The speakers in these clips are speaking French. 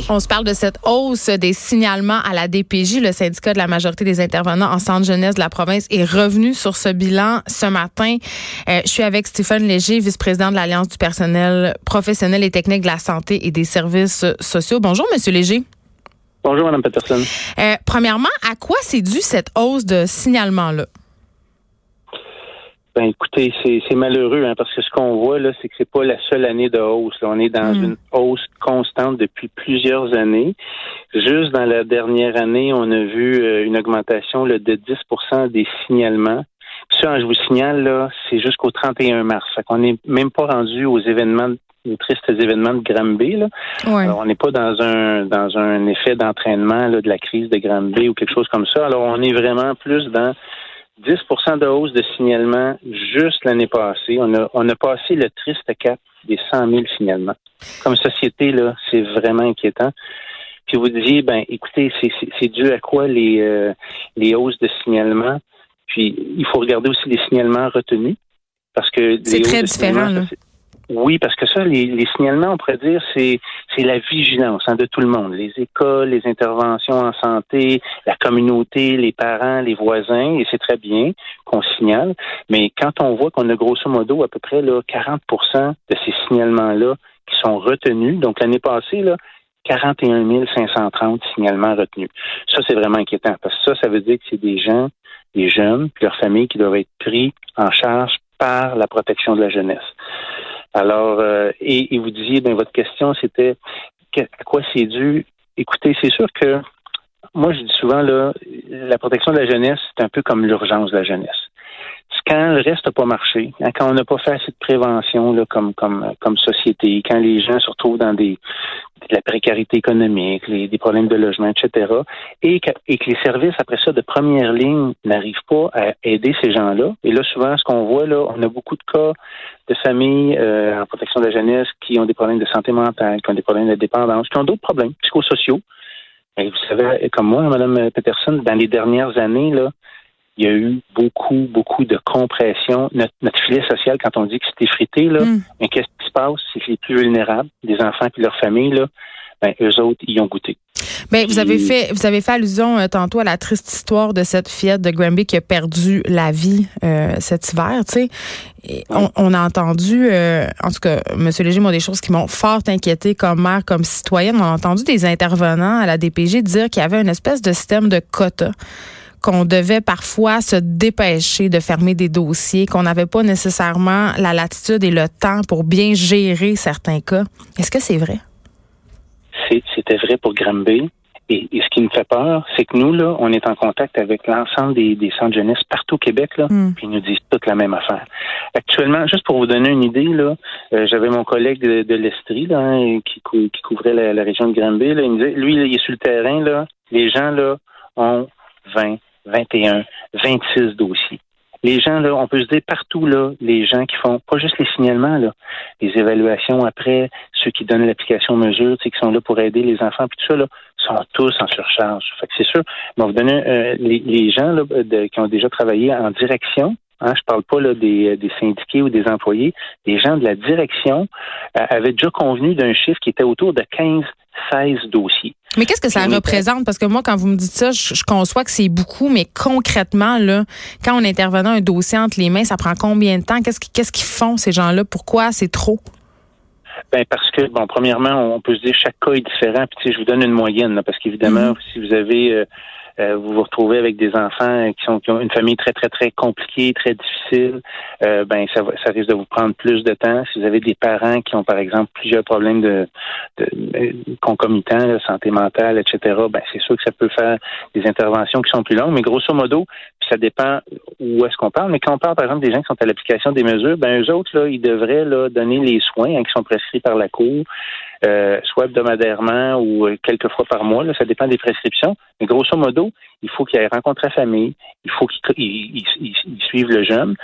santé. On se parle de cette hausse des signalements à la DPJ. Le syndicat de la majorité des intervenants en centre jeunesse de la province est revenu sur ce bilan ce matin. Euh, je suis avec Stéphane Léger, vice-président de l'Alliance du personnel professionnel et technique de la santé et des services sociaux. Bonjour, Monsieur Léger. Bonjour, Mme Peterson. Euh, premièrement, à quoi c'est dû cette hausse de signalement-là? Ben écoutez, c'est malheureux hein, parce que ce qu'on voit là, c'est que c'est pas la seule année de hausse. On est dans Mm. une hausse constante depuis plusieurs années. Juste dans la dernière année, on a vu euh, une augmentation là, de 10% des signalements. Puis ça, je vous signale là, c'est jusqu'au 31 mars. Fait qu'on n'est même pas rendu aux événements, aux tristes événements de Granby. Là. Ouais. Alors, on n'est pas dans un dans un effet d'entraînement là, de la crise de Granby ou quelque chose comme ça. Alors, on est vraiment plus dans 10% de hausse de signalement juste l'année passée. On a, on a passé le triste cap des 100 000 signalements. Comme société, là, c'est vraiment inquiétant. Puis vous disiez, ben, écoutez, c'est- dû à quoi les, euh, les hausses de signalement? Puis il faut regarder aussi les signalements retenus. Parce que C'est très différent, là. Oui, parce que ça, les, les signalements, on pourrait dire, c'est c'est la vigilance hein, de tout le monde. Les écoles, les interventions en santé, la communauté, les parents, les voisins, et c'est très bien qu'on signale. Mais quand on voit qu'on a grosso modo à peu près là, 40% de ces signalements-là qui sont retenus, donc l'année passée, là, 41 530 signalements retenus. Ça, c'est vraiment inquiétant parce que ça, ça veut dire que c'est des gens, des jeunes, puis leurs familles qui doivent être pris en charge par la protection de la jeunesse. Alors, euh, et, et vous disiez, ben, votre question, c'était à quoi c'est dû? Écoutez, c'est sûr que moi, je dis souvent, là, la protection de la jeunesse, c'est un peu comme l'urgence de la jeunesse. Quand le reste n'a pas marché, hein, quand on n'a pas fait assez de prévention là, comme, comme, comme société, quand les gens se retrouvent dans des, de la précarité économique, les, des problèmes de logement, etc., et que, et que les services, après ça, de première ligne, n'arrivent pas à aider ces gens-là. Et là, souvent, ce qu'on voit, là, on a beaucoup de cas de familles euh, en protection de la jeunesse qui ont des problèmes de santé mentale, qui ont des problèmes de dépendance, qui ont d'autres problèmes psychosociaux. Et vous savez, comme moi, Mme Peterson, dans les dernières années, là, il y a eu beaucoup, beaucoup de compression. Notre, notre filet social, quand on dit que c'est effrité, là, Mm. mais qu'est-ce qui se passe? C'est que les plus vulnérables, les enfants et leurs familles, là, ben, eux autres, y ont goûté. Ben, vous avez fait vous avez fait allusion euh, tantôt à la triste histoire de cette fillette de Granby qui a perdu la vie euh, cet hiver, tu sais. Et On, on a entendu, euh, en tout cas, M. Léger, moi, des choses qui m'ont fort inquiété comme mère, comme citoyenne. On a entendu des intervenants à la DPG dire qu'il y avait une espèce de système de quotas qu'on devait parfois se dépêcher de fermer des dossiers, qu'on n'avait pas nécessairement la latitude et le temps pour bien gérer certains cas. Est-ce que c'est vrai? C'était vrai pour Granby. Et, et ce qui me fait peur, c'est que nous, là, on est en contact avec l'ensemble des, des centres jeunesse partout au Québec, là, Hmm. puis ils nous disent toute la même affaire. Actuellement, juste pour vous donner une idée, là, euh, j'avais mon collègue de, de l'Estrie, là, hein, qui, cou- qui couvrait la, la région de Granby, là, il me disait, lui, là, il est sur le terrain, là, les gens, là, ont 20, 21, 26 dossiers. Les gens, là, on peut se dire partout, là, les gens qui font pas juste les signalements, là, les évaluations après, ceux qui donnent l'application mesure, qui sont là pour aider les enfants, puis tout ça, là, sont tous en surcharge. Fait que c'est sûr, mais on vous donner euh, les, les gens là, de- qui ont déjà travaillé en direction. Hein, je parle pas là, des, des syndiqués ou des employés. Les gens de la direction euh, avaient déjà convenu d'un chiffre qui était autour de 15 16 dossiers. Mais qu'est-ce que ça Puis représente? Parce que moi, quand vous me dites ça, je, je conçois que c'est beaucoup, mais concrètement, là, quand on intervenant un dossier entre les mains, ça prend combien de temps? Qu'est-ce qu'ils font, ces gens-là? Pourquoi? C'est trop? Ben parce que bon, premièrement, on peut se dire chaque cas est différent. Puis tu sais, je vous donne une moyenne, là, parce qu'évidemment, Mhm. si vous avez euh, euh, vous vous retrouvez avec des enfants qui sont qui ont une famille très très très compliquée, très difficile, euh, ben ça ça risque de vous prendre plus de temps. Si vous avez des parents qui ont par exemple plusieurs problèmes de, de, euh, concomitants, là, santé mentale, etc. Ben c'est sûr que ça peut faire des interventions qui sont plus longues, mais grosso modo, ça dépend où est-ce qu'on parle. Mais quand on parle par exemple des gens qui sont à l'application des mesures, ben eux autres là, ils devraient là donner les soins hein, qui sont prescrits par la cour. Euh, soit hebdomadairement ou euh, quelques fois par mois. Là, ça dépend des prescriptions. Mais grosso modo, il faut qu'il aille rencontrer la famille, il faut qu'il il, il, il suive le jeune.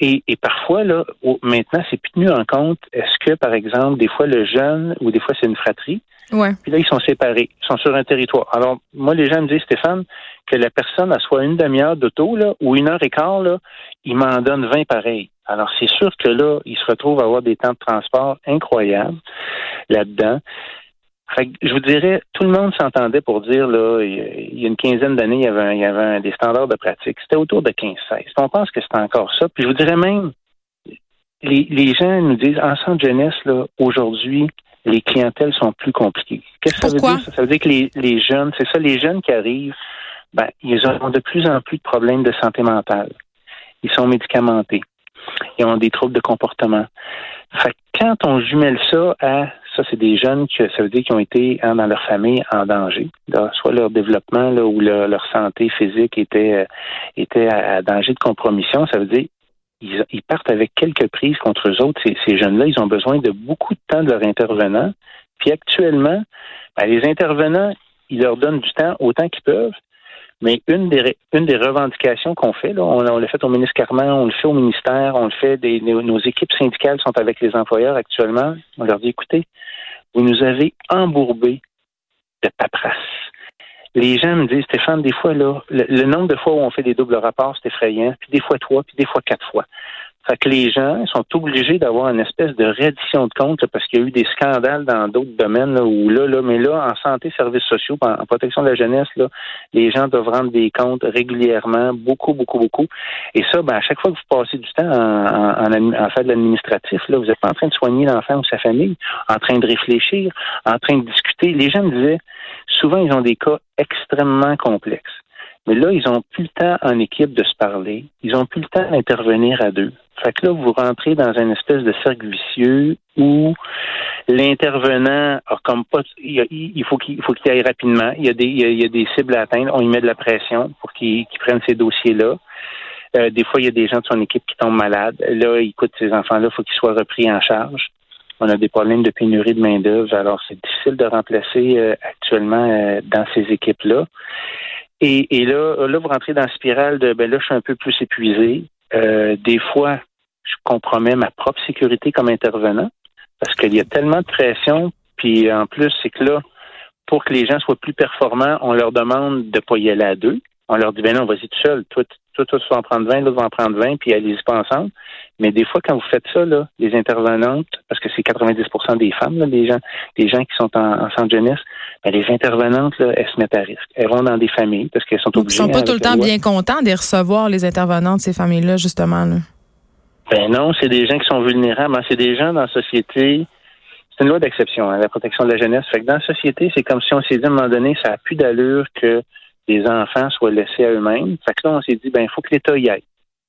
Et, et parfois, là, maintenant, c'est plus tenu en compte. Est-ce que, par exemple, des fois, le jeune, ou des fois, c'est une fratrie, Ouais. puis là, ils sont séparés, ils sont sur un territoire. Alors, moi, les gens me disent, Stéphane, que la personne a soit une demi-heure d'auto, là, ou une heure et quart, là, il m'en donne 20 pareils. Alors, c'est sûr que là, il se retrouve à avoir des temps de transport incroyables là-dedans. je vous dirais, tout le monde s'entendait pour dire, là, il y a une quinzaine d'années, il y avait, il y avait des standards de pratique. C'était autour de 15-16. On pense que c'est encore ça. Puis je vous dirais même, les, les gens nous disent, en centre jeunesse, là, aujourd'hui, les clientèles sont plus compliquées. Qu'est-ce que ça veut dire? Ça veut dire que les, les jeunes, c'est ça, les jeunes qui arrivent, ben, ils ont de plus en plus de problèmes de santé mentale. Ils sont médicamentés. Ils ont des troubles de comportement. Fait quand on jumelle ça à ça, c'est des jeunes qui, ça veut dire qui ont été hein, dans leur famille en danger. soit leur développement là, ou leur, santé physique était, euh, était à, danger de compromission. Ça veut dire ils, partent avec quelques prises contre eux autres. Ces, jeunes-là, ils ont besoin de beaucoup de temps de leur intervenant. Puis actuellement, ben, les intervenants, ils leur donnent du temps autant qu'ils peuvent, mais une des, une des revendications qu'on fait, là, on, l'a fait au ministre Carman, on le fait au ministère, on le fait, des, nos, équipes syndicales sont avec les employeurs actuellement. On leur dit, écoutez, vous nous avez embourbé de paperasse. Les gens me disent, Stéphane, des fois, là, le, nombre de fois où on fait des doubles rapports, c'est effrayant, puis des fois trois, puis des fois quatre fois. Fait que les gens sont obligés d'avoir une espèce de reddition de compte parce qu'il y a eu des scandales dans d'autres domaines là, où là, là, mais là, en santé, services sociaux, en, protection de la jeunesse, là, les gens doivent rendre des comptes régulièrement, beaucoup, beaucoup, beaucoup. Et ça, ben, à chaque fois que vous passez du temps en, en, en fait de l'administratif, là, vous êtes pas en train de soigner l'enfant ou sa famille, en train de réfléchir, en train de discuter. Les gens me disaient, souvent, ils ont des cas extrêmement complexes. Mais là, ils ont plus le temps en équipe de se parler. Ils ont plus le temps d'intervenir à deux. Fait que là, vous rentrez dans une espèce de cercle vicieux où l'intervenant a comme pas il, faut qu'il faut qu'il aille rapidement. Il y a des il y a, des cibles à atteindre. On y met de la pression pour qu'il prenne ces dossiers-là. Euh, des fois, il y a des gens de son équipe qui tombent malades. Là, écoute, ces enfants-là, il faut qu'ils soient repris en charge. On a des problèmes de pénurie de main-d'œuvre, alors c'est difficile de remplacer euh, actuellement euh, dans ces équipes-là. Et, et, là, là, vous rentrez dans la spirale de ben là, je suis un peu plus épuisé. Euh, des fois, je compromets ma propre sécurité comme intervenant parce qu'il y a tellement de pression. Puis en plus, c'est que là, pour que les gens soient plus performants, on leur demande de pas y aller à deux. On leur dit, ben non, vas-y tout seul. Toi, tu vas en prendre 20, l'autre va en prendre 20, puis allez-y pas ensemble. Mais des fois, quand vous faites ça, là, les intervenantes, parce que c'est 90% des femmes, là, les gens, gens qui sont en, centre jeunesse, ben, les intervenantes, là, elles se mettent à risque. Elles vont dans des familles parce qu'elles sont obligées. Ils sont pas tout le temps bien contents de recevoir les intervenantes, ces familles-là, justement. Là. Ben non, c'est des gens qui sont vulnérables. Hein. C'est des gens dans la société. C'est une loi d'exception, hein, la protection de la jeunesse. Fait que dans la société, c'est comme si on s'est dit à un moment donné, ça a plus d'allure que les enfants soient laissés à eux-mêmes. Fait que là, on s'est dit, ben, il faut que l'État y aille.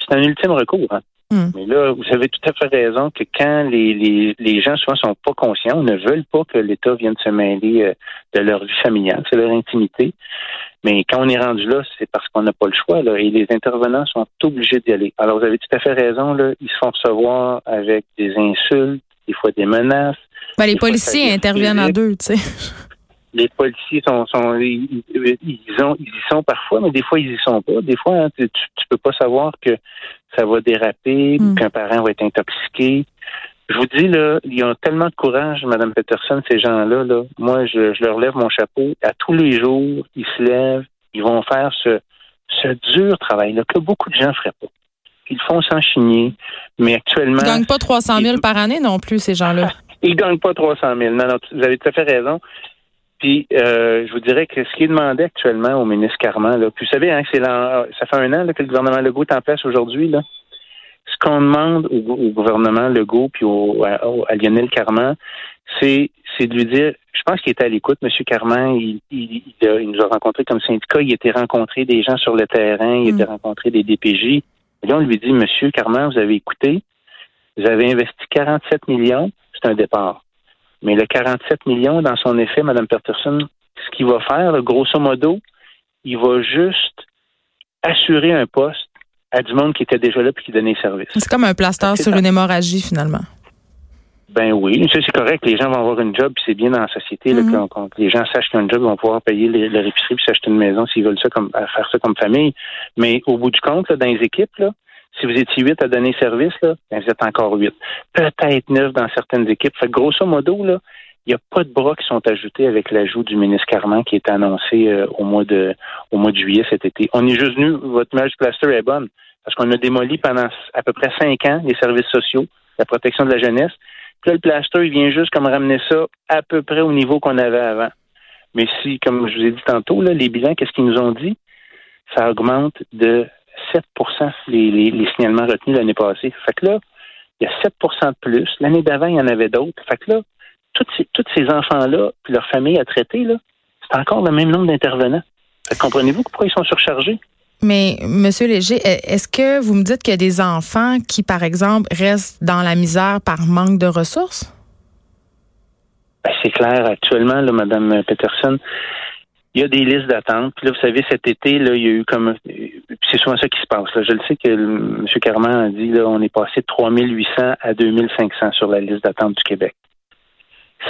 C'est un ultime recours. Hein. Hmm. Mais là, vous avez tout à fait raison que quand les, les, les gens souvent sont pas conscients, ne veulent pas que l'État vienne se mêler euh, de leur vie familiale, c'est leur intimité. Mais quand on est rendu là, c'est parce qu'on n'a pas le choix, là, et les intervenants sont obligés d'y aller. Alors, vous avez tout à fait raison, là, ils se font recevoir avec des insultes, des fois des menaces. Ben, les policiers interviennent à deux, tu sais les policiers sont, sont ils, ont, ils y sont parfois, mais des fois ils y sont pas. Des fois, hein, tu, ne peux pas savoir que ça va déraper, mm. qu'un parent va être intoxiqué. Je vous dis là, ils ont tellement de courage, Madame Peterson, ces gens-là. Là. Moi, je, je, leur lève mon chapeau. À tous les jours, ils se lèvent, ils vont faire ce, ce dur travail-là que beaucoup de gens feraient pas. Ils font sans chigner, mais actuellement. Ils gagnent pas 300 000 par année non plus, ces gens-là. Ils gagnent pas 300 000. Non, non, vous avez tout à fait raison. Puis, euh, je vous dirais que ce qui est demandé actuellement au ministre Carman, là, puis vous savez, hein, c'est ça fait un an que le gouvernement Legault est en place aujourd'hui. Là. Ce qu'on demande au, gouvernement Legault puis au, à, Lionel Carman, c'est, c'est de lui dire, je pense qu'il était à l'écoute, M. Carman, il, il, il, nous a rencontrés comme syndicat, il était rencontré des gens sur le terrain, il était mm. rencontré des DPJ. Et là, on lui dit, Monsieur Carman, vous avez écouté, vous avez investi 47 millions, c'est un départ. Mais le 47 millions, dans son effet, Mme Peterson, ce qu'il va faire, grosso modo, il va juste assurer un poste à du monde qui était déjà là et qui donnait service. C'est comme un plaster sur une hémorragie, finalement. Ben oui, c'est correct. Les gens vont avoir une job, puis c'est bien dans la société. Mm-hmm. quand, les gens sachent qu'ils ont une job, ils vont pouvoir payer leur épicerie puis s'acheter une maison s'ils veulent ça comme faire ça comme famille. Mais au bout du compte, dans les équipes, là, si vous étiez huit à donner service, là, ben, vous êtes encore huit. Peut-être neuf dans certaines équipes. Fait grosso modo, là, il n'y a pas de bras qui sont ajoutés avec l'ajout du ministre Carman qui est annoncé euh, au mois de au mois de juillet cet été. On est juste venu, votre image plaster est bonne, parce qu'on a démoli pendant à peu près cinq ans les services sociaux, la protection de la jeunesse. Puis là, le plaster, il vient juste comme ramener ça à peu près au niveau qu'on avait avant. Mais si, comme je vous ai dit tantôt, là, les bilans, qu'est-ce qu'ils nous ont dit? Ça augmente de 7 les, les, signalements retenus l'année passée. Fait que là, il y a 7% de plus. L'année d'avant, il y en avait d'autres. Fait que là, tous ces, tous ces enfants-là, puis leur famille à traiter, là, c'est encore le même nombre d'intervenants. Comprenez-vous pourquoi ils sont surchargés? Mais, Monsieur Léger, est-ce que vous me dites qu'il y a des enfants qui, par exemple, restent dans la misère par manque de ressources? Ben, c'est clair, actuellement, là, Mme Peterson, il y a des listes d'attente. Puis là, vous savez, cet été, là, il y a eu comme c'est souvent ça qui se passe. Là. Je le sais que M. Carman a dit là, on est passé de 3800 à 2500 sur la liste d'attente du Québec.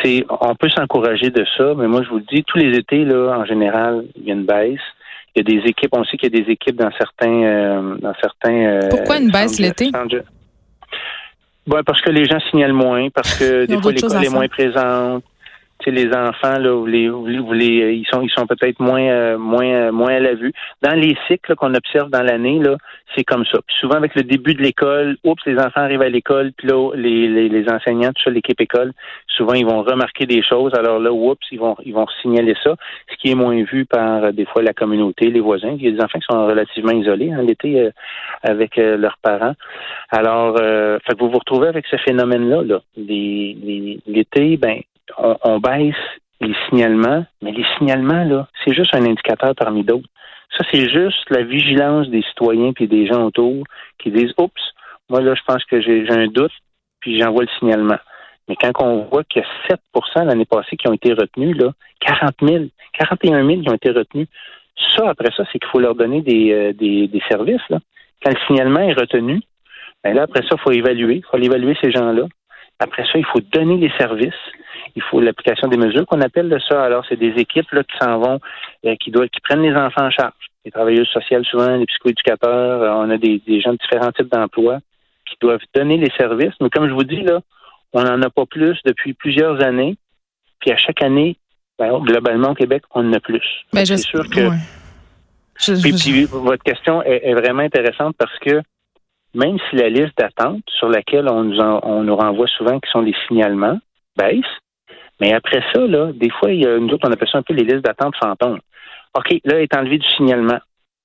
C'est, on peut s'encourager de ça, mais moi je vous le dis, tous les étés, là, en général, il y a une baisse. Il y a des équipes, on sait qu'il y a des équipes dans certains euh, dans certains euh, Pourquoi une baisse l'été? Parce que les gens signalent moins, parce que des fois l'école est moins présente les enfants là, vous les, vous les, ils sont, ils sont peut-être moins, euh, moins, euh, moins à la vue. Dans les cycles qu'on observe dans l'année, là, c'est comme ça. Puis souvent avec le début de l'école, oups, les enfants arrivent à l'école, puis là, les, les, les enseignants, tout ça, l'équipe école, souvent ils vont remarquer des choses. Alors là, oups, ils vont, ils vont signaler ça, ce qui est moins vu par euh, des fois la communauté, les voisins. Il y a des enfants qui sont relativement isolés hein, l'été avec leurs parents. Alors, fait que vous vous retrouvez avec ce phénomène-là. Là. L'été, ben on, baisse les signalements, mais les signalements, là, c'est juste un indicateur parmi d'autres. Ça, c'est juste la vigilance des citoyens puis des gens autour qui disent Oups, moi là, je pense que j'ai un doute, puis j'envoie le signalement. Mais quand on voit qu'il y a 7% l'année passée qui ont été retenus, là, 40 000, 41 000 qui ont été retenus, ça, après ça, c'est qu'il faut leur donner des, euh, des, des, services. Là. Quand le signalement est retenu, ben là, après ça, il faut évaluer. Il faut évaluer ces gens-là. Après ça, il faut donner les services il faut l'application des mesures qu'on appelle de ça. Alors, c'est des équipes là, qui s'en vont, euh, qui doivent, qui prennent les enfants en charge. Les travailleuses sociales, souvent, les psychoéducateurs, euh, on a des, gens de différents types d'emplois qui doivent donner les services. Mais comme je vous dis, là, on n'en a pas plus depuis plusieurs années. Puis à chaque année, ben, globalement au Québec, on en a plus. Mais ben, c'est sûr que. puis, votre question est, vraiment intéressante parce que même si la liste d'attente sur laquelle on nous, on nous renvoie souvent, qui sont les signalements, baisse, mais après ça, là, des fois, il y a, nous autres, on appelle ça un peu les listes d'attente fantômes. OK, là, elle est enlevée du signalement.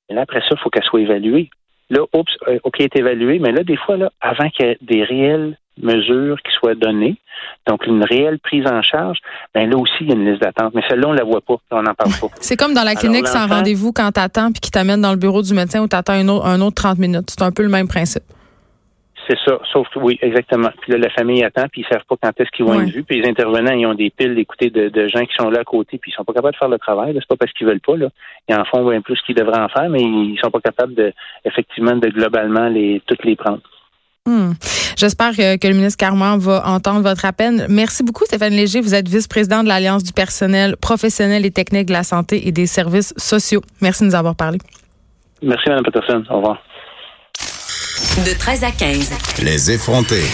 Et là, après ça, il faut qu'elle soit évaluée. Là, oups, euh, OK, elle est évaluée, mais là, des fois, là, avant qu'il y ait des réelles mesures qui soient données, donc une réelle prise en charge, ben là aussi, il y a une liste d'attente. Mais celle-là, on la voit pas, on n'en parle pas. C'est comme dans la clinique sans rendez-vous quand tu attends puis qui t'amène dans le bureau du médecin ou tu attends un autre, un autre 30 minutes. C'est un peu le même principe. C'est ça, sauf que oui, exactement. Puis là, la famille attend, puis ils savent pas quand est-ce qu'ils vont être vus. Puis les intervenants, ils ont des piles d'écouter de, de, gens qui sont là à côté, puis ils sont pas capables de faire le travail. C'est pas parce qu'ils veulent pas. Là. Ils en font bien plus qu'ils devraient en faire, mais ils sont pas capables de effectivement de globalement les toutes les prendre. Hmm. J'espère que, que, le ministre Carman va entendre votre appel. Merci beaucoup, Stéphane Léger. Vous êtes vice-président de l'Alliance du personnel professionnel et technique de la santé et des services sociaux. Merci de nous avoir parlé. Merci, Mme Peterson. Au revoir. De 13 à 15. Les effrontés.